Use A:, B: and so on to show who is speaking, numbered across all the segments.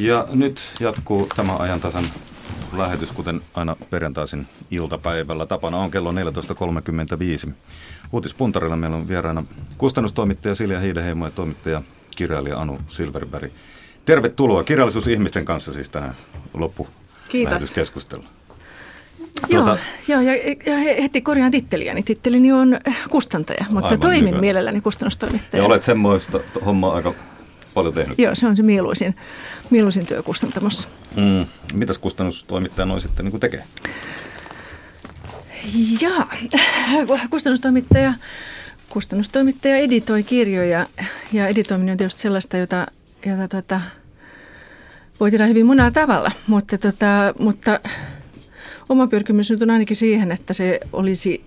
A: Ja nyt jatkuu tämä ajan tasan lähetys, kuten aina perjantaisin iltapäivällä. Tapana on kello 14.35. Uutispuntarilla meillä on vieraana kustannustoimittaja Silja Hiideheimo ja toimittaja kirjailija Anu Silverberg. Tervetuloa kirjallisuus ihmisten kanssa siis tähän loppu lähetyskeskusteluun.
B: Tuota... Joo, joo ja, ja heti korjaan titteliäni. Tittelini on kustantaja, mutta toimin hyvä. mielelläni kustannustoimittaja.
A: Ja olet semmoista hommaa aika paljon tehnyt.
B: Joo, se on se mieluisin, mieluisin työ kustantamossa.
A: Mm. Mitäs kustannustoimittaja noin sitten niin tekee?
B: Jaa, kustannustoimittaja, kustannustoimittaja editoi kirjoja ja editoiminen on tietysti sellaista, jota, jota tuota, voi tehdä hyvin monella tavalla, mutta, tota, mutta oma pyrkimys nyt on ainakin siihen, että se olisi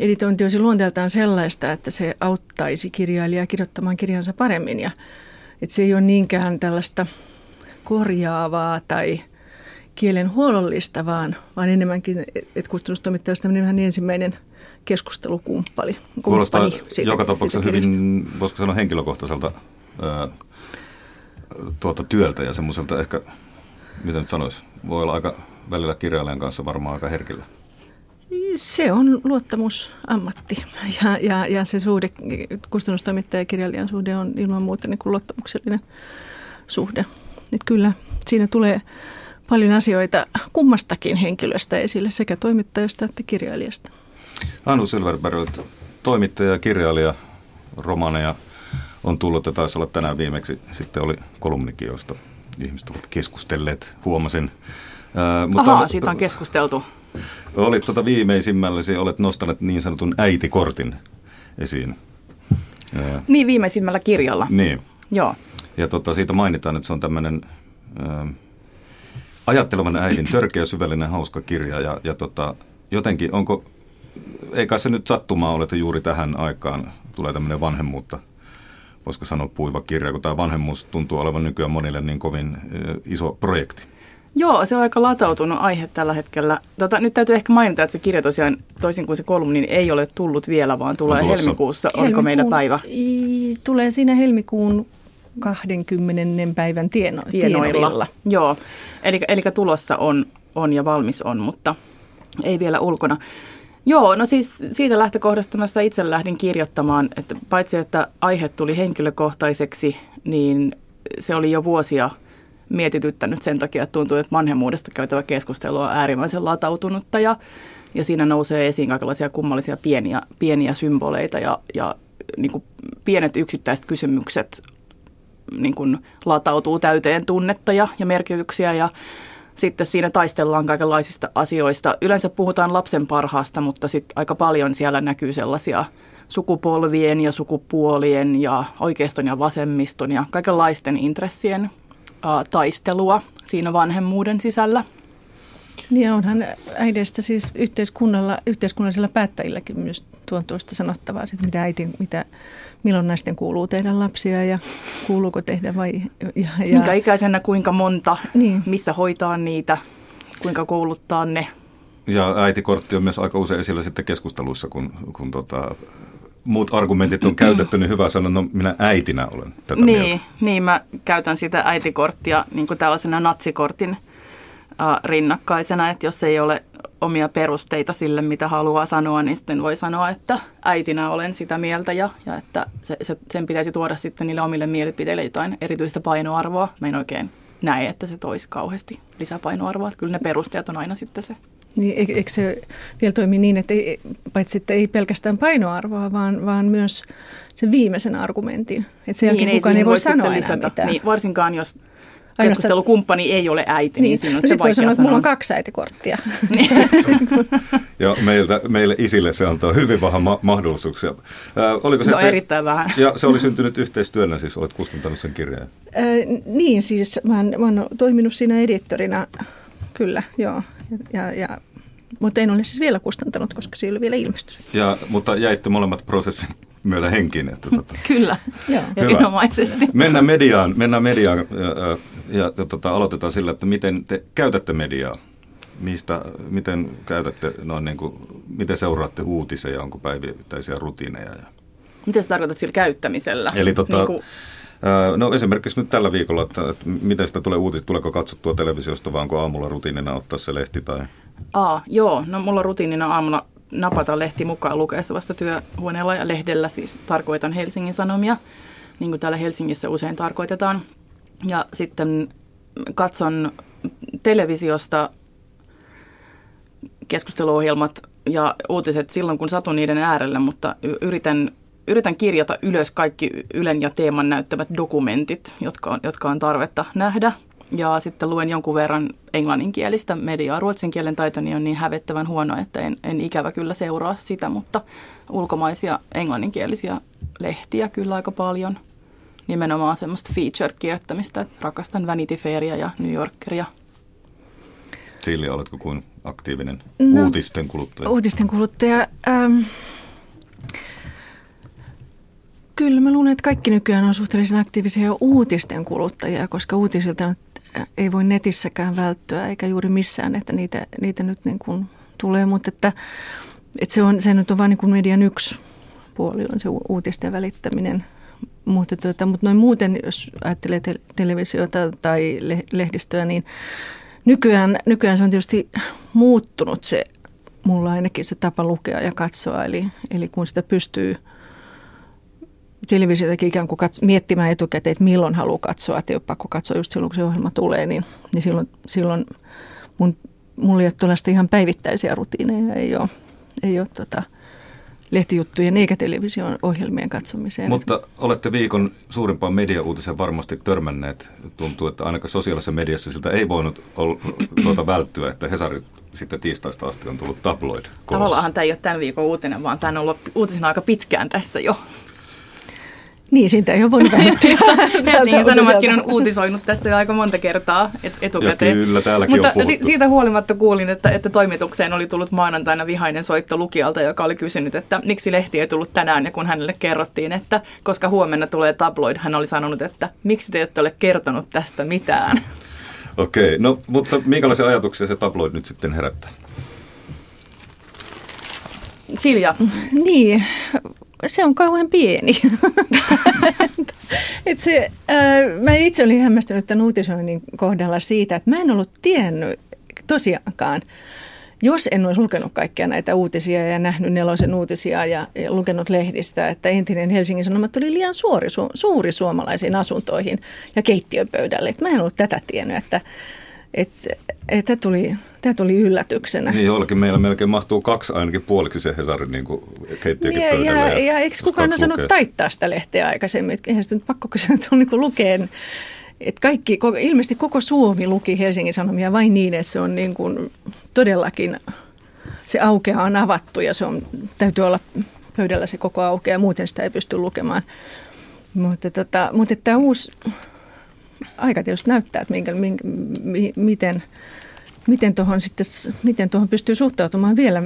B: editointi olisi luonteeltaan sellaista, että se auttaisi kirjailijaa kirjoittamaan kirjansa paremmin ja että se ei ole niinkään tällaista korjaavaa tai kielen huolollista, vaan, vaan enemmänkin, että kustannustoimittajasta tämmöinen ensimmäinen keskustelukumppani.
A: Kuulostaa siitä, joka tapauksessa hyvin, voisiko sanoa henkilökohtaiselta ää, tuota työltä ja semmoiselta ehkä, miten nyt sanoisi, voi olla aika välillä kirjailijan kanssa varmaan aika herkillä.
B: Se on luottamusammatti ja, ja, ja se suhde, kustannustoimittaja ja kirjailijan suhde on ilman muuta niin kuin luottamuksellinen suhde. Et kyllä siinä tulee paljon asioita kummastakin henkilöstä esille, sekä toimittajasta että kirjailijasta.
A: Anu Silverberg, toimittaja ja kirjailija, romaneja on tullut ja taisi olla tänään viimeksi. Sitten oli kolumnikin, josta ihmiset ovat keskustelleet, huomasin.
C: Ää, mutta Ahaa, siitä on keskusteltu.
A: Olit tuota viimeisimmällesi, olet nostanut niin sanotun äitikortin esiin.
C: Niin, viimeisimmällä kirjalla.
A: Niin.
C: Joo.
A: Ja tota, siitä mainitaan, että se on tämmöinen ajattelevan äidin törkeä, syvällinen, hauska kirja. Ja, ja tota, jotenkin, onko, eikä se nyt sattumaa ole, että juuri tähän aikaan tulee tämmöinen vanhemmuutta voisiko sanoa puiva kirja, kun tämä vanhemmuus tuntuu olevan nykyään monille niin kovin iso projekti.
C: Joo, se on aika latautunut aihe tällä hetkellä. Tota, nyt täytyy ehkä mainita, että se kirja tosiaan, toisin kuin se kolumni, niin ei ole tullut vielä, vaan tulee no helmikuussa. Helmikuun, Oliko meillä päivä?
B: I, tulee siinä helmikuun 20. päivän tieno, tienoilla. tienoilla.
C: Joo, eli, eli tulossa on, on ja valmis on, mutta ei vielä ulkona. Joo, no siis siitä lähtökohdasta mä sitä itse lähdin kirjoittamaan, että paitsi että aihe tuli henkilökohtaiseksi, niin se oli jo vuosia mietityttänyt sen takia, että tuntuu, että vanhemmuudesta käytävä keskustelu on äärimmäisen latautunutta ja, ja siinä nousee esiin kaikenlaisia kummallisia pieniä, pieniä symboleita ja, ja niin kuin pienet yksittäiset kysymykset niin kuin latautuu täyteen tunnetta ja, ja merkityksiä ja sitten siinä taistellaan kaikenlaisista asioista. Yleensä puhutaan lapsen parhaasta, mutta sitten aika paljon siellä näkyy sellaisia sukupolvien ja sukupuolien ja oikeiston ja vasemmiston ja kaikenlaisten intressien ä, taistelua siinä vanhemmuuden sisällä.
B: Niin onhan äideistä siis yhteiskunnalla, yhteiskunnallisilla päättäjilläkin myös tuon tuosta sanottavaa, mitä äiti, mitä milloin naisten kuuluu tehdä lapsia ja kuuluuko tehdä vai...
C: Ja, ja... Minkä ikäisenä kuinka monta, niin. missä hoitaa niitä, kuinka kouluttaa ne.
A: Ja äitikortti on myös aika usein esillä sitten keskusteluissa, kun, kun tota, muut argumentit on käytetty, niin hyvä sanoa, no minä äitinä olen tätä
C: niin,
A: mieltä.
C: Niin, mä käytän sitä äitikorttia niin kuin tällaisena natsikortin rinnakkaisena, että jos ei ole omia perusteita sille, mitä haluaa sanoa, niin sitten voi sanoa, että äitinä olen sitä mieltä ja, ja että se, se, sen pitäisi tuoda sitten niille omille mielipiteille jotain erityistä painoarvoa. Mä en oikein näe, että se toisi kauheasti lisäpainoarvoa. Että kyllä ne perusteet on aina sitten se.
B: Niin, eikö se vielä toimi niin, että ei, paitsi että ei pelkästään painoarvoa, vaan, vaan myös sen viimeisen argumentin. Että sen jälkeen niin, kukaan ei, ei voi sanoa enää mitään.
C: Niin, varsinkaan jos keskustelukumppani ei ole äiti, niin, niin siinä on
B: no sitten voi sanoa, että mulla on kaksi äitikorttia.
A: ja meiltä, meille isille se antaa hyvin vähän ma- mahdollisuuksia.
C: Äh, oliko se, no te, erittäin vähän.
A: Ja se oli syntynyt yhteistyönä, siis olet kustantanut sen kirjan. Äh,
B: niin, siis mä oon, mä oon toiminut siinä edittorina, kyllä, joo. Ja, ja, mutta en ole siis vielä kustantanut, koska se ei ole vielä ilmestynyt.
A: Ja, mutta jäitte molemmat prosessin myötä henkiin. Että,
C: tota. Kyllä, Joo. erinomaisesti.
A: Mennään mediaan, mennään mediaan ja, ja, ja tota, aloitetaan sillä, että miten te käytätte mediaa. Mistä, miten käytätte, noin niin kuin, miten seuraatte uutisia, onko päivittäisiä rutiineja? Ja...
C: Mitä sä tarkoitat sillä käyttämisellä?
A: Eli tota, niin kuin... No esimerkiksi nyt tällä viikolla, että, että miten sitä tulee uutista, tuleeko katsottua televisiosta vai onko aamulla rutiinina ottaa se lehti? Tai?
C: Aa, joo, no mulla rutiinina aamulla napata lehti mukaan lukeessa vasta työhuoneella ja lehdellä, siis tarkoitan Helsingin Sanomia, niin kuin täällä Helsingissä usein tarkoitetaan. Ja sitten katson televisiosta keskusteluohjelmat ja uutiset silloin, kun satun niiden äärelle, mutta yritän, yritän kirjata ylös kaikki Ylen ja teeman näyttävät dokumentit, jotka on, jotka on tarvetta nähdä. Ja sitten luen jonkun verran englanninkielistä mediaa. Ruotsin kielen taitoni on niin hävettävän huono, että en, en ikävä kyllä seuraa sitä, mutta ulkomaisia englanninkielisiä lehtiä kyllä aika paljon. Nimenomaan semmoista feature-kirjoittamista, että rakastan Vanity Fairia ja New Yorkeria.
A: Silja, oletko kuin aktiivinen no, uutisten kuluttaja?
B: Uutisten kuluttaja. Ähm, kyllä mä luulen, että kaikki nykyään on suhteellisen aktiivisia uutisten kuluttajia, koska uutisilta ei voi netissäkään välttyä eikä juuri missään, että niitä, niitä nyt niin kuin tulee, mutta että, että se, on, se nyt on vain niin kuin median yksi puoli, on se uutisten välittäminen. Mutta, tuota, mutta noin muuten, jos ajattelee te- televisiota tai lehdistöä, niin nykyään, nykyään se on tietysti muuttunut se, mulla ainakin se tapa lukea ja katsoa. Eli, eli kun sitä pystyy televisiotakin ikään kuin kats- miettimään etukäteen, että milloin haluaa katsoa, että ei ole pakko katsoa just silloin, kun se ohjelma tulee, niin, niin silloin, silloin mun, mulla ei ole tuollaista ihan päivittäisiä rutiineja, ei ole, ei ole tota, lehtijuttujen eikä television ohjelmien katsomiseen.
A: Mutta olette viikon suurimpaan mediauutisen varmasti törmänneet. Tuntuu, että ainakaan sosiaalisessa mediassa siltä ei voinut olla, tuota, välttyä, että Hesari sitten tiistaista asti on tullut tabloid.
C: Tavallaan tämä ei ole tämän viikon uutinen, vaan tämä on ollut uutisena aika pitkään tässä jo.
B: Niin, siitä ei ole voinut välttyä.
C: Helsingin Sanomatkin on uutisoinut tästä jo aika monta kertaa et, etukäteen.
A: Ja kyllä, täälläkin
C: Mutta
A: on
C: si- siitä huolimatta kuulin, että, että toimitukseen oli tullut maanantaina vihainen soitto lukijalta, joka oli kysynyt, että miksi lehti ei tullut tänään. Ja kun hänelle kerrottiin, että koska huomenna tulee tabloid, hän oli sanonut, että miksi te ette ole kertonut tästä mitään.
A: Okei, no mutta minkälaisia ajatuksia se tabloid nyt sitten herättää?
C: Silja.
B: Niin, se on kauhean pieni. Et se, äh, mä itse olin hämmästynyt tämän uutisoinnin kohdalla siitä, että mä en ollut tiennyt tosiaankaan, jos en olisi lukenut kaikkia näitä uutisia ja nähnyt nelosen uutisia ja, ja lukenut lehdistä, että entinen Helsingin Sanomat oli liian suuri, su, suuri suomalaisiin asuntoihin ja keittiöpöydälle. Et mä en ollut tätä tiennyt, että että et, tämä tuli, yllätyksenä.
A: Niin jollakin meillä melkein mahtuu kaksi ainakin puoliksi se Hesarin niin keittiökin
B: niin, ja, ja, ja eikö kukaan ole sanonut taittaa sitä lehteä aikaisemmin? Että eihän sitä nyt pakko kysyä, että on niin lukeen. Että kaikki, ilmeisesti koko Suomi luki Helsingin Sanomia vain niin, että se on niin kuin todellakin, se aukea on avattu ja se on, täytyy olla pöydällä se koko aukea, muuten sitä ei pysty lukemaan. Mutta, tota, mutta tämä uusi aika tietysti näyttää, että minkä, minkä, mi, miten, miten tuohon sitten, miten tuohon pystyy suhtautumaan vielä.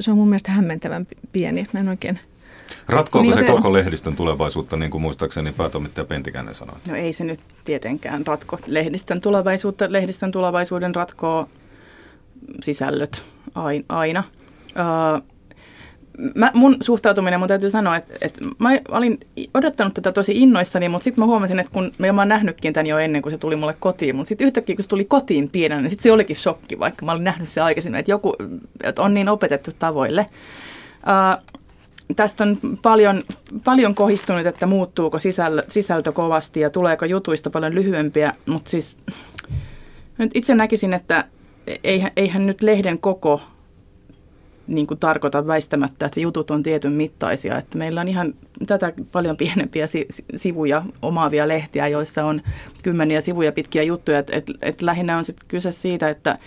B: Se on mun mielestä hämmentävän pieni, mä en oikein
A: Ratkoako niin, se koko lehdistön tulevaisuutta, niin kuin muistaakseni päätoimittaja Pentikäinen sanoi?
C: No ei se nyt tietenkään ratko lehdistön tulevaisuutta. Lehdistön tulevaisuuden ratkoo sisällöt aina. Mä, mun suhtautuminen, mun täytyy sanoa, että, että mä olin odottanut tätä tosi innoissani, mutta sitten mä huomasin, että kun mä oon nähnytkin tämän jo ennen kuin se tuli mulle kotiin, mutta sitten yhtäkkiä kun se tuli kotiin pienenä, niin sitten se olikin shokki, vaikka mä olin nähnyt se aikaisemmin, että joku että on niin opetettu tavoille. Uh, tästä on paljon, paljon kohistunut, että muuttuuko sisältö, sisältö kovasti ja tuleeko jutuista paljon lyhyempiä, mutta siis nyt itse näkisin, että eihän, eihän nyt lehden koko niin kuin tarkoita väistämättä, että jutut on tietyn mittaisia. Että meillä on ihan tätä paljon pienempiä sivuja omaavia lehtiä, joissa on kymmeniä sivuja pitkiä juttuja. Et, et, et lähinnä on sitten kyse siitä, että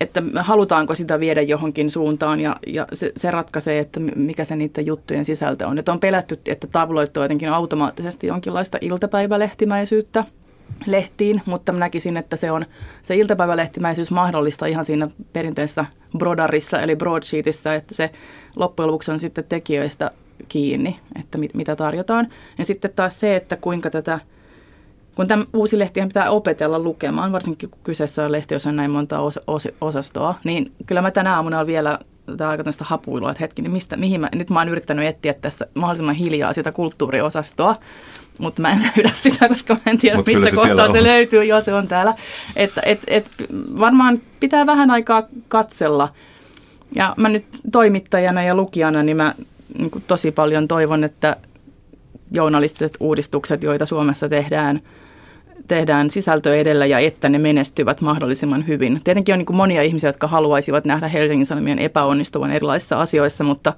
C: että halutaanko sitä viedä johonkin suuntaan ja, ja se, se ratkaisee, että mikä se niiden juttujen sisältö on. Että on pelätty, että tabloid on jotenkin automaattisesti jonkinlaista iltapäivälehtimäisyyttä – lehtiin, mutta mä näkisin, että se on se iltapäivälehtimäisyys mahdollista ihan siinä perinteisessä brodarissa eli broadsheetissä, että se loppujen lopuksi on sitten tekijöistä kiinni, että mit, mitä tarjotaan. Ja sitten taas se, että kuinka tätä, kun tämä uusi lehti pitää opetella lukemaan, varsinkin kun kyseessä on lehti, jossa on näin monta os, os, osastoa, niin kyllä mä tänä aamuna vielä tämä aika tämmöistä hapuilua, että hetki, niin mistä, mihin mä, nyt mä oon yrittänyt etsiä tässä mahdollisimman hiljaa sitä kulttuuriosastoa, mutta mä en löydä sitä, koska mä en tiedä, Mut mistä se kohtaa se löytyy. Joo, se on täällä. Että et, et, varmaan pitää vähän aikaa katsella. Ja mä nyt toimittajana ja lukijana, niin mä niin tosi paljon toivon, että journalistiset uudistukset, joita Suomessa tehdään, tehdään sisältö edellä ja että ne menestyvät mahdollisimman hyvin. Tietenkin on niin monia ihmisiä, jotka haluaisivat nähdä Helsingin Sanomien epäonnistuvan erilaisissa asioissa, mutta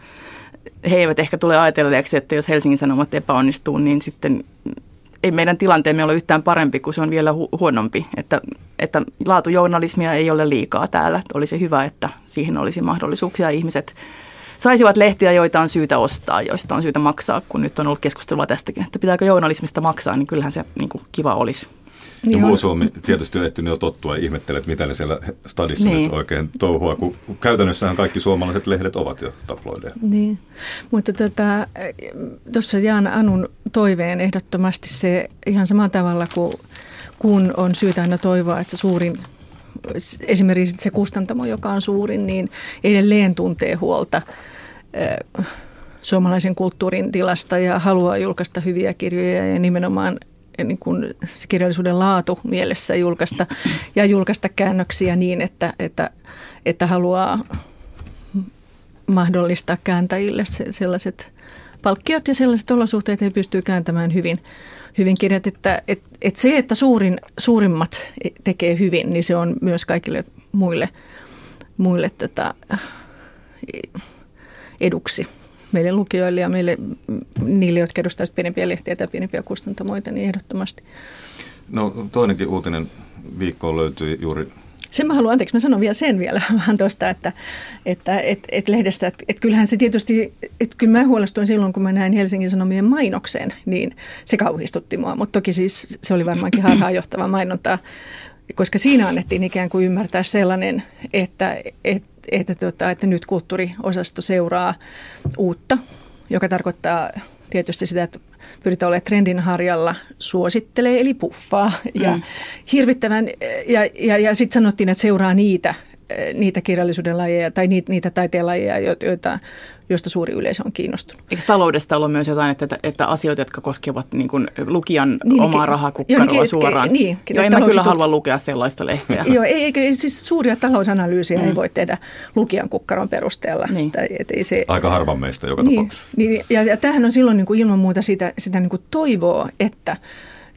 C: he eivät ehkä tule ajatelleeksi, että jos Helsingin Sanomat epäonnistuu, niin sitten ei meidän tilanteemme ole yhtään parempi, kuin se on vielä hu- huonompi. Että, että laatujournalismia ei ole liikaa täällä. Olisi hyvä, että siihen olisi mahdollisuuksia ihmiset saisivat lehtiä, joita on syytä ostaa, joista on syytä maksaa, kun nyt on ollut keskustelua tästäkin, että pitääkö journalismista maksaa, niin kyllähän se niin kuin, kiva olisi.
A: Ja niin muu Suomi tietysti on ehtinyt jo tottua ja ihmettelee, että mitä ne siellä stadissa niin. nyt oikein touhua, kun käytännössähän kaikki suomalaiset lehdet ovat jo tabloideja.
B: Niin, mutta tuossa tota, jaan Anun toiveen ehdottomasti se ihan samalla tavalla kuin kun on syytä aina toivoa, että suurin esimerkiksi se kustantamo, joka on suurin, niin edelleen tuntee huolta suomalaisen kulttuurin tilasta ja haluaa julkaista hyviä kirjoja ja nimenomaan niin kuin kirjallisuuden laatu mielessä julkaista ja julkaista käännöksiä niin, että, että, että haluaa mahdollistaa kääntäjille sellaiset palkkiot ja sellaiset olosuhteet, he pystyy kääntämään hyvin, hyvin kirjat. Että, et, et se, että suurin, suurimmat tekee hyvin, niin se on myös kaikille muille, muille tota, eduksi meille lukijoille ja meille niille, jotka edustavat pienempiä lehtiä tai pienempiä kustantamoita, niin ehdottomasti.
A: No toinenkin uutinen viikkoon löytyi juuri
B: sen mä haluan, anteeksi, mä sanon vielä sen vielä vähän tuosta, että, että et, et lehdestä, että et kyllähän se tietysti, että kyllä mä huolestuin silloin, kun mä näin Helsingin Sanomien mainoksen, niin se kauhistutti mua, mutta toki siis se oli varmaankin harhaanjohtava mainonta, koska siinä annettiin ikään kuin ymmärtää sellainen, että, että että, tuota, että nyt kulttuuriosasto seuraa uutta, joka tarkoittaa tietysti sitä, että pyritään olemaan trendin harjalla, suosittelee eli puffaa ja mm. hirvittävän, ja, ja, ja sitten sanottiin, että seuraa niitä, niitä kirjallisuuden lajeja tai niitä, niitä taiteen lajeja, joita, josta suuri yleisö on kiinnostunut.
C: Eikö taloudesta ollut myös jotain, että, että asioita, jotka koskevat niin kuin lukijan niin, omaa niin, rahakukkaroa niin, suoraan? Niin, joo, en mä kyllä halua lukea sellaista lehteä.
B: joo, ei, ei, siis suuria talousanalyysiä mm. ei voi tehdä lukijan kukkaron perusteella. Niin. Tai, et ei se,
A: Aika harvan meistä joka
B: niin,
A: tapauksessa.
B: Niin, ja, ja tämähän on silloin niin kuin ilman muuta sitä, sitä niin kuin toivoa, että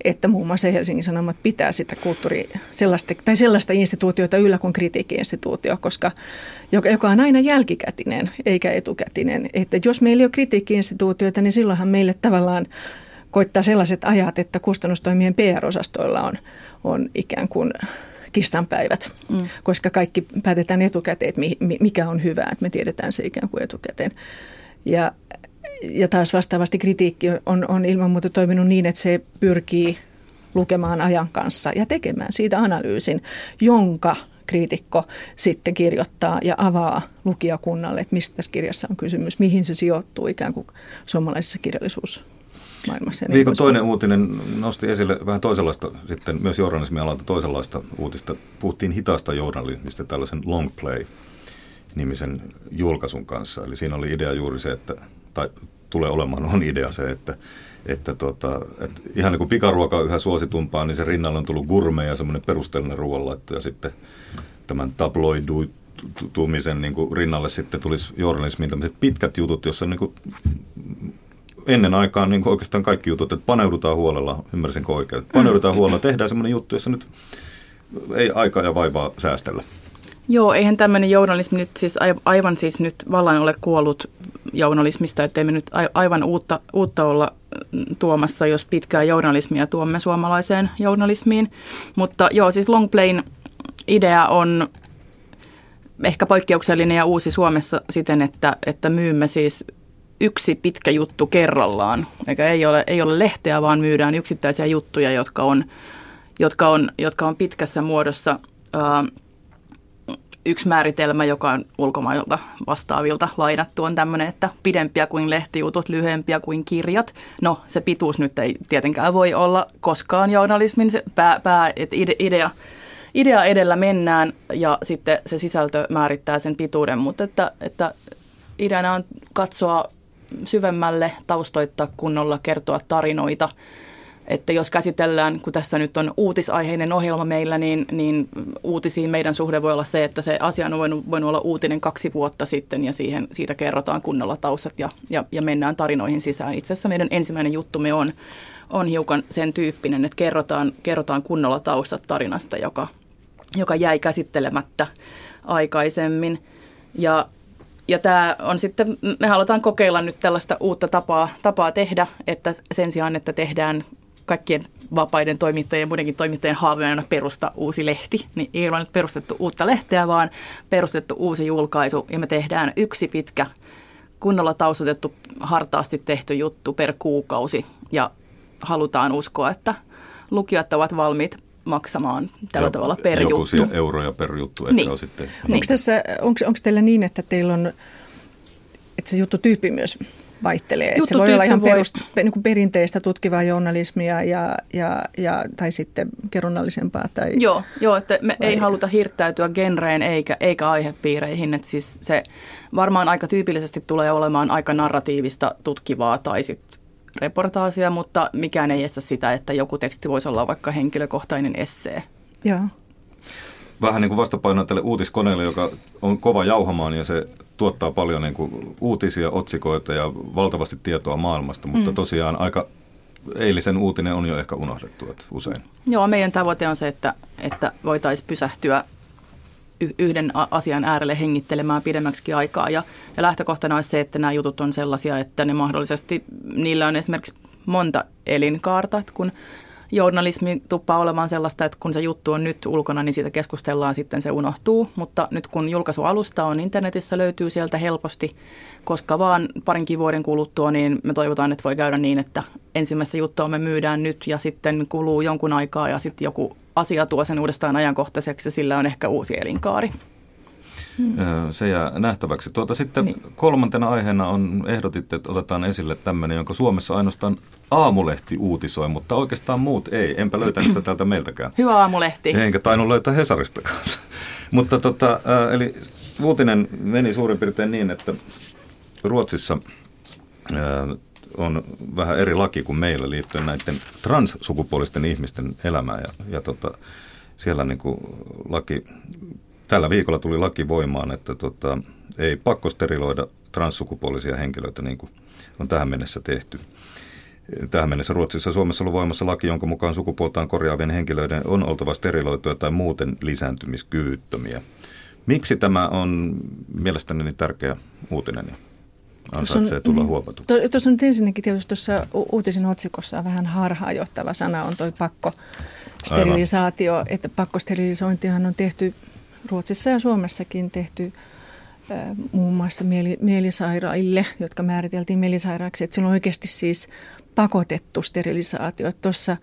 B: että muun muassa Helsingin Sanomat pitää sitä kulttuuri, sellaista, tai sellaista instituutiota yllä kuin kritiikkiinstituutio, koska joka, joka on aina jälkikätinen eikä etukätinen. Että jos meillä ei ole kritiikkiinstituutioita, niin silloinhan meille tavallaan koittaa sellaiset ajat, että kustannustoimien PR-osastoilla on, on ikään kuin kissanpäivät, mm. koska kaikki päätetään etukäteen, että mikä on hyvä, että me tiedetään se ikään kuin etukäteen. Ja ja taas vastaavasti kritiikki on, on ilman muuta toiminut niin, että se pyrkii lukemaan ajan kanssa ja tekemään siitä analyysin, jonka kriitikko sitten kirjoittaa ja avaa lukijakunnalle, että mistä tässä kirjassa on kysymys, mihin se sijoittuu ikään kuin suomalaisessa kirjallisuus maailmassa.
A: Niin Viikon toinen uutinen nosti esille vähän toisenlaista, sitten myös journalismialalta toisenlaista uutista. Puhuttiin hitaasta journalismista tällaisen long play nimisen julkaisun kanssa. Eli siinä oli idea juuri se, että tai tulee olemaan, on idea se, että, että, tota, että ihan niin kuin pikaruoka on yhä suositumpaa, niin se rinnalle on tullut gourmet ja semmoinen perusteellinen ruoanlaitto ja sitten tämän tabloidutumisen niin kuin rinnalle sitten tulisi journalismiin tämmöiset pitkät jutut, jossa niin kuin ennen aikaan niin kuin oikeastaan kaikki jutut, että paneudutaan huolella, ymmärsinkö oikein, paneudutaan huolella, tehdään semmoinen juttu, jossa nyt ei aikaa ja vaivaa säästellä.
C: Joo, eihän tämmöinen journalismi nyt siis aivan siis nyt vallan ole kuollut journalismista, ettei me nyt aivan uutta, uutta olla mm, tuomassa, jos pitkää journalismia tuomme suomalaiseen journalismiin. Mutta joo, siis Longplayn idea on ehkä poikkeuksellinen ja uusi Suomessa siten, että, että myymme siis yksi pitkä juttu kerrallaan. Eikä ei ole, ei ole lehteä, vaan myydään yksittäisiä juttuja, jotka on, jotka on, jotka on pitkässä muodossa. Yksi määritelmä, joka on ulkomailta vastaavilta lainattu, on tämmöinen, että pidempiä kuin lehtijutut, lyhyempiä kuin kirjat. No, se pituus nyt ei tietenkään voi olla koskaan journalismin se pää, pää idea, idea edellä mennään ja sitten se sisältö määrittää sen pituuden, mutta että, että ideana on katsoa syvemmälle, taustoittaa kunnolla, kertoa tarinoita. Että jos käsitellään, kun tässä nyt on uutisaiheinen ohjelma meillä, niin, niin uutisiin meidän suhde voi olla se, että se asia on voinut, voinut olla uutinen kaksi vuotta sitten ja siihen, siitä kerrotaan kunnolla taustat ja, ja, ja mennään tarinoihin sisään. Itse asiassa meidän ensimmäinen juttumme on, on hiukan sen tyyppinen, että kerrotaan, kerrotaan kunnolla taustat tarinasta, joka, joka jäi käsittelemättä aikaisemmin. Ja ja tämä on sitten, me halutaan kokeilla nyt tällaista uutta tapaa, tapaa tehdä, että sen sijaan, että tehdään kaikkien vapaiden toimittajien ja muidenkin toimittajien haaveena perusta uusi lehti, niin ei ole nyt perustettu uutta lehteä, vaan perustettu uusi julkaisu ja me tehdään yksi pitkä kunnolla taustatettu, hartaasti tehty juttu per kuukausi ja halutaan uskoa, että lukijat ovat valmiit maksamaan tällä ja tavalla per
A: joku
C: juttu.
A: euroja per juttu ehkä
C: niin.
A: on sitten.
B: Niin. Onko, tässä, onko, onko teillä niin, että teillä on, että se juttutyyppi myös vaihtelee? Että se voi olla ihan voi... perus, niin kuin perinteistä tutkivaa journalismia ja, ja, ja, tai sitten kerronnallisempaa. Tai,
C: joo, joo, että me vai... ei haluta hirttäytyä genreen eikä, eikä aihepiireihin. Että siis se varmaan aika tyypillisesti tulee olemaan aika narratiivista tutkivaa tai sitten reportaasia, mutta mikään ei estä sitä, että joku teksti voisi olla vaikka henkilökohtainen essee.
B: Joo.
A: Vähän niin kuin vastapainoa tälle uutiskoneelle, joka on kova jauhamaan ja se tuottaa paljon niin kuin uutisia, otsikoita ja valtavasti tietoa maailmasta, mutta mm. tosiaan aika eilisen uutinen on jo ehkä unohdettu että usein.
C: Joo, meidän tavoite on se, että, että voitaisiin pysähtyä yhden asian äärelle hengittelemään pidemmäksi aikaa. Ja, ja lähtökohtana olisi se, että nämä jutut on sellaisia, että ne mahdollisesti, niillä on esimerkiksi monta elinkaarta, kun journalismi tuppaa olemaan sellaista, että kun se juttu on nyt ulkona, niin siitä keskustellaan, sitten se unohtuu. Mutta nyt kun julkaisualusta on internetissä, löytyy sieltä helposti, koska vaan parinkin vuoden kuluttua, niin me toivotaan, että voi käydä niin, että ensimmäistä juttua me myydään nyt ja sitten kuluu jonkun aikaa ja sitten joku asia tuo sen uudestaan ajankohtaiseksi ja sillä on ehkä uusi elinkaari.
A: Hmm. Se jää nähtäväksi. Tuota, sitten niin. kolmantena aiheena on, ehdotitte, että otetaan esille tämmöinen, jonka Suomessa ainoastaan aamulehti uutisoi, mutta oikeastaan muut ei. Enpä löytänyt sitä täältä meiltäkään.
C: Hyvä aamulehti.
A: Enkä tainnut löytää Hesaristakaan. mutta tota, eli uutinen meni suurin piirtein niin, että Ruotsissa on vähän eri laki kuin meillä liittyen näiden transsukupuolisten ihmisten elämään. Ja, ja tota, siellä niin kuin laki, tällä viikolla tuli laki voimaan, että tota, ei pakkosteriloida transsukupuolisia henkilöitä niin kuin on tähän mennessä tehty. Tähän mennessä Ruotsissa ja Suomessa on voimassa laki, jonka mukaan sukupuoltaan korjaavien henkilöiden on oltava steriloituja tai muuten lisääntymiskyvyttömiä. Miksi tämä on mielestäni niin tärkeä uutinen ja ansaitsee on, tulla niin, huomatuksi.
B: Tuossa on ensinnäkin tietysti tuossa uutisen otsikossa on vähän harhaanjohtava sana on toi pakko sterilisaatio, Aivan. että pakkosterilisointihan on tehty Ruotsissa ja Suomessakin tehty muun muassa mieli, mielisairaille, jotka määriteltiin mielisairaaksi, että se on oikeasti siis pakotettu sterilisaatio. Tuossa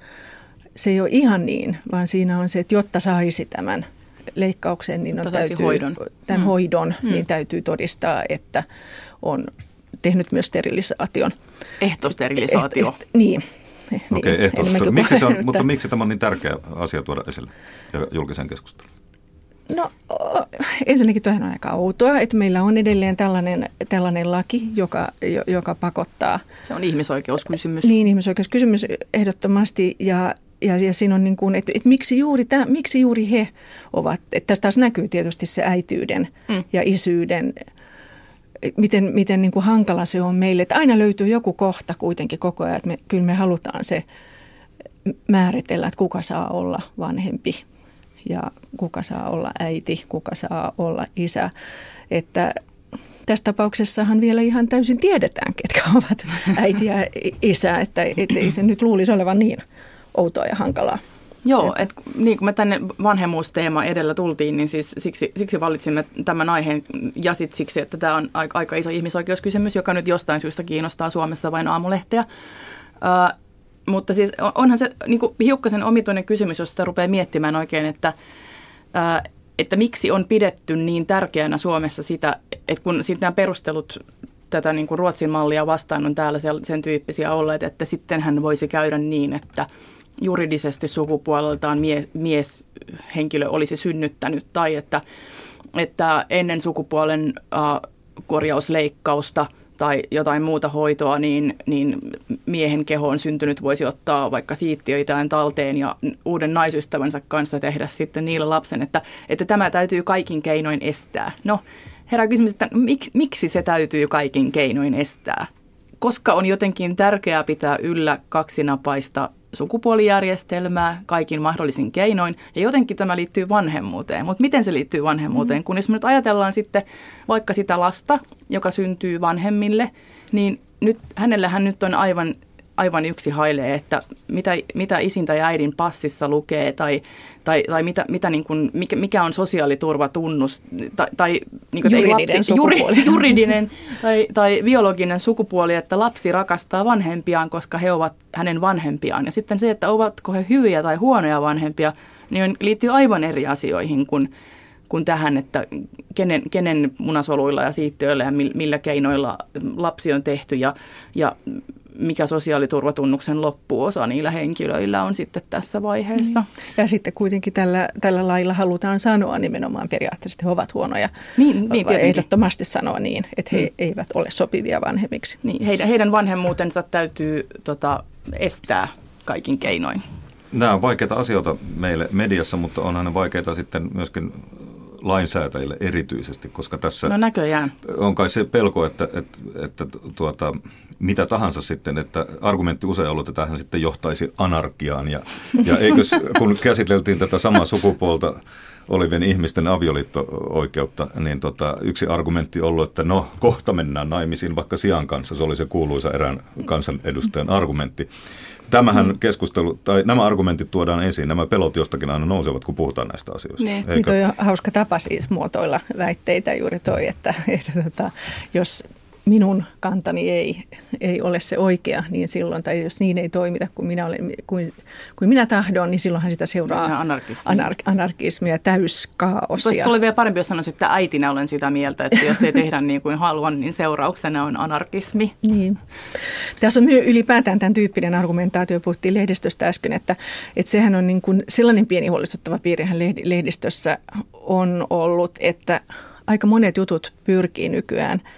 B: se ei ole ihan niin, vaan siinä on se, että jotta saisi tämän leikkauksen, niin on täytyy, hoidon. tämän mm. hoidon, mm. niin täytyy todistaa, että on tehnyt myös sterilisaation.
C: Ehtosterilisaatio. Eh, eh,
B: niin.
A: Okei, okay, niin. miksi se on, mutta miksi tämä on niin tärkeä asia tuoda esille ja julkiseen keskusteluun?
B: No ensinnäkin tuohon on aika outoa, että meillä on edelleen tällainen, tällainen laki, joka, joka pakottaa.
C: Se on ihmisoikeuskysymys.
B: Niin, ihmisoikeuskysymys ehdottomasti ja, ja, ja siinä on niin kuin, että, että miksi, juuri tämä, miksi juuri he ovat, että tästä taas näkyy tietysti se äityyden mm. ja isyyden miten, miten niin kuin hankala se on meille. Että aina löytyy joku kohta kuitenkin koko ajan, että me, kyllä me halutaan se määritellä, että kuka saa olla vanhempi ja kuka saa olla äiti, kuka saa olla isä. Että tässä tapauksessahan vielä ihan täysin tiedetään, ketkä ovat äiti ja isä, että, ei se nyt luulisi olevan niin outoa ja hankalaa.
C: Joo, että niin kuin me tänne vanhemmuusteema edellä tultiin, niin siis siksi, siksi valitsimme tämän aiheen ja sit siksi, että tämä on aika, aika iso ihmisoikeuskysymys, joka nyt jostain syystä kiinnostaa Suomessa vain aamulehteä. Mutta siis onhan se niin kuin hiukkasen omituinen kysymys, jos sitä rupeaa miettimään oikein, että, uh, että miksi on pidetty niin tärkeänä Suomessa sitä, että kun sitten nämä perustelut tätä niin kuin Ruotsin mallia vastaan on täällä sen tyyppisiä olleet, että sitten hän voisi käydä niin, että – juridisesti sukupuoleltaan mie, mieshenkilö olisi synnyttänyt tai että, että ennen sukupuolen äh, korjausleikkausta tai jotain muuta hoitoa, niin, niin miehen kehoon syntynyt voisi ottaa vaikka siittiöitään talteen ja uuden naisystävänsä kanssa tehdä sitten niillä lapsen, että, että tämä täytyy kaikin keinoin estää. No, herää kysymys, että miksi, miksi se täytyy kaikin keinoin estää? Koska on jotenkin tärkeää pitää yllä kaksinapaista sukupuolijärjestelmää kaikin mahdollisin keinoin. Ja jotenkin tämä liittyy vanhemmuuteen. Mutta miten se liittyy vanhemmuuteen? Mm. Kun jos me nyt ajatellaan sitten vaikka sitä lasta, joka syntyy vanhemmille, niin nyt, hänellähän nyt on aivan aivan yksi hailee, että mitä, mitä isin tai äidin passissa lukee tai, tai, tai mitä, mitä niin kuin, mikä, mikä on sosiaaliturvatunnus tai, tai niin kuin,
B: juridinen, lapsi,
C: juri, juridinen tai, tai biologinen sukupuoli, että lapsi rakastaa vanhempiaan, koska he ovat hänen vanhempiaan. Ja sitten se, että ovatko he hyviä tai huonoja vanhempia, niin liittyy aivan eri asioihin kuin, kuin tähän, että kenen, kenen munasoluilla ja siittiöillä ja millä keinoilla lapsi on tehty ja, ja mikä sosiaaliturvatunnuksen loppuosa niillä henkilöillä on sitten tässä vaiheessa. Niin.
B: Ja sitten kuitenkin tällä, tällä lailla halutaan sanoa nimenomaan periaatteessa, että he ovat huonoja.
C: Niin, niin
B: Ehdottomasti sanoa niin, että he hmm. eivät ole sopivia vanhemmiksi.
C: Niin, heidän, heidän vanhemmuutensa täytyy tota, estää kaikin keinoin.
A: Nämä on vaikeita asioita meille mediassa, mutta onhan ne vaikeita sitten myöskin lainsäätäjille erityisesti, koska tässä
C: no näköjään.
A: on kai se pelko, että, että, että tuota, mitä tahansa sitten, että argumentti usein ollut, että tähän sitten johtaisi anarkiaan. Ja, ja eikös, kun käsiteltiin tätä samaa sukupuolta olivien ihmisten avioliitto-oikeutta, niin tota, yksi argumentti ollut, että no kohta mennään naimisiin vaikka sian kanssa. Se oli se kuuluisa erään kansanedustajan argumentti. Tämähän mm. keskustelu, tai nämä argumentit tuodaan esiin, nämä pelot jostakin aina nousevat, kun puhutaan näistä asioista.
B: Niin, Eikö? Niin on hauska tapa siis muotoilla väitteitä juuri toi, että, että tota, jos minun kantani ei, ei ole se oikea, niin silloin, tai jos niin ei toimita kuin minä, olen, kuin, kuin minä tahdon, niin silloinhan sitä seuraa
C: anarkismia,
B: anar, anarkismia täyskaaosia.
C: Voisi olla vielä parempi, jos sanoisin, että äitinä olen sitä mieltä, että jos ei tehdä niin kuin haluan, niin seurauksena on anarkismi.
B: Niin. Tässä on myös ylipäätään tämän tyyppinen argumentaatio, puhuttiin lehdistöstä äsken, että, että sehän on niin kuin sellainen pieni huolestuttava piirihän lehdistössä on ollut, että aika monet jutut pyrkii nykyään –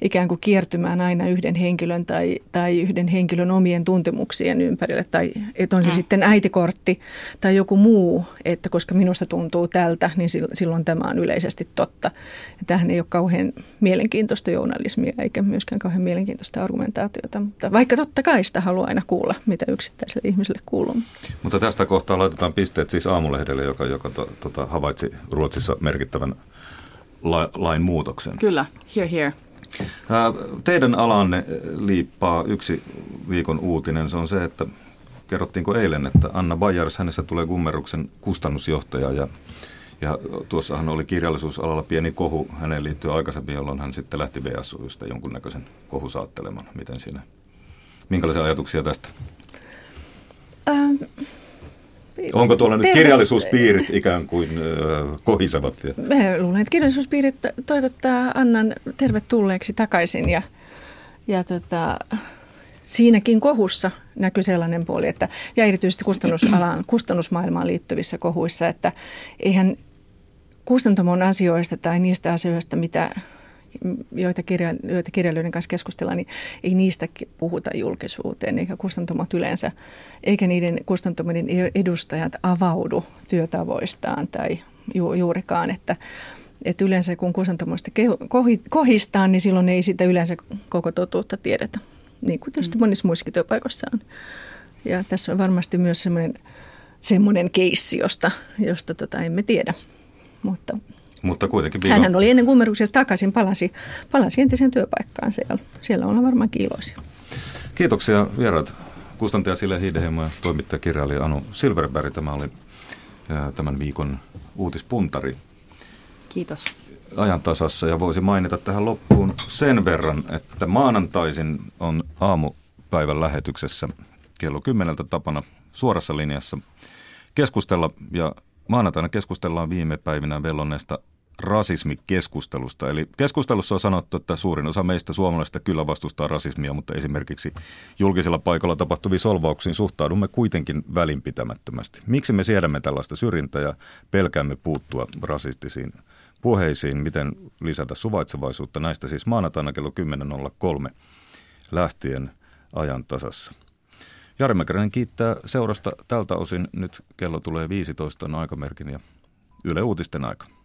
B: ikään kuin kiertymään aina yhden henkilön tai, tai yhden henkilön omien tuntemuksien ympärille. Tai että on se mm. sitten äitikortti tai joku muu, että koska minusta tuntuu tältä, niin silloin tämä on yleisesti totta. Ja tämähän ei ole kauhean mielenkiintoista journalismia eikä myöskään kauhean mielenkiintoista argumentaatiota, mutta vaikka totta kai sitä haluaa aina kuulla, mitä yksittäiselle ihmiselle kuuluu.
A: Mutta tästä kohtaa laitetaan pisteet siis aamulehdelle, joka, joka to, tota, havaitsi Ruotsissa merkittävän la, lain muutoksen.
C: Kyllä, here, here.
A: Teidän alanne liippaa yksi viikon uutinen. Se on se, että kerrottiinko eilen, että Anna Bajars, hänessä tulee Gummeruksen kustannusjohtaja ja ja tuossahan oli kirjallisuusalalla pieni kohu hänen liittyen aikaisemmin, jolloin hän sitten lähti VSUista jonkunnäköisen kohusaattelemaan. Miten siinä, minkälaisia ajatuksia tästä? Ähm, Onko tuolla nyt kirjallisuuspiirit ikään kuin äh, kohisevat? Ja...
B: Mä luulen, että kirjallisuuspiirit toivottaa Annan tervetulleeksi takaisin ja, ja tota, siinäkin kohussa näkyy sellainen puoli, että, ja erityisesti kustannusalaan, kustannusmaailmaan liittyvissä kohuissa, että eihän kustantamon asioista tai niistä asioista, mitä joita, kirja, joita kirjailijoiden kanssa keskustellaan, niin ei niistä puhuta julkisuuteen, eikä kustantamot yleensä, eikä niiden kustantamoiden edustajat avaudu työtavoistaan tai ju, juurikaan, että että yleensä kun kustantamoista kohistaan, niin silloin ei sitä yleensä koko totuutta tiedetä, niin kuin tietysti mm. monissa muissakin työpaikoissa on. Ja tässä on varmasti myös semmoinen, semmoinen keissi, josta, josta tota emme tiedä, mutta
A: mutta kuitenkin
B: viikon... Hänhän oli ennen kummeruksesta takaisin, palasi, palasi entiseen työpaikkaan siellä. Siellä ollaan varmaan iloisia.
A: Kiitoksia vieraat. Kustantaja Sille Hiideheimo ja toimittaja kirjailija Anu Silverberg. Tämä oli tämän viikon uutispuntari.
C: Kiitos.
A: Ajan tasassa ja voisi mainita tähän loppuun sen verran, että maanantaisin on aamupäivän lähetyksessä kello kymmeneltä tapana suorassa linjassa keskustella ja Maanantaina keskustellaan viime päivinä vellonneesta rasismikeskustelusta. Eli keskustelussa on sanottu, että suurin osa meistä suomalaisista kyllä vastustaa rasismia, mutta esimerkiksi julkisella paikalla tapahtuviin solvauksiin suhtaudumme kuitenkin välinpitämättömästi. Miksi me siedämme tällaista syrjintää ja pelkäämme puuttua rasistisiin puheisiin, miten lisätä suvaitsevaisuutta. Näistä siis maanantaina kello 10.03 lähtien ajan tasassa. Jari Mäkäränen kiittää seurasta tältä osin. Nyt kello tulee 15 aikamerkin ja Yle Uutisten aika.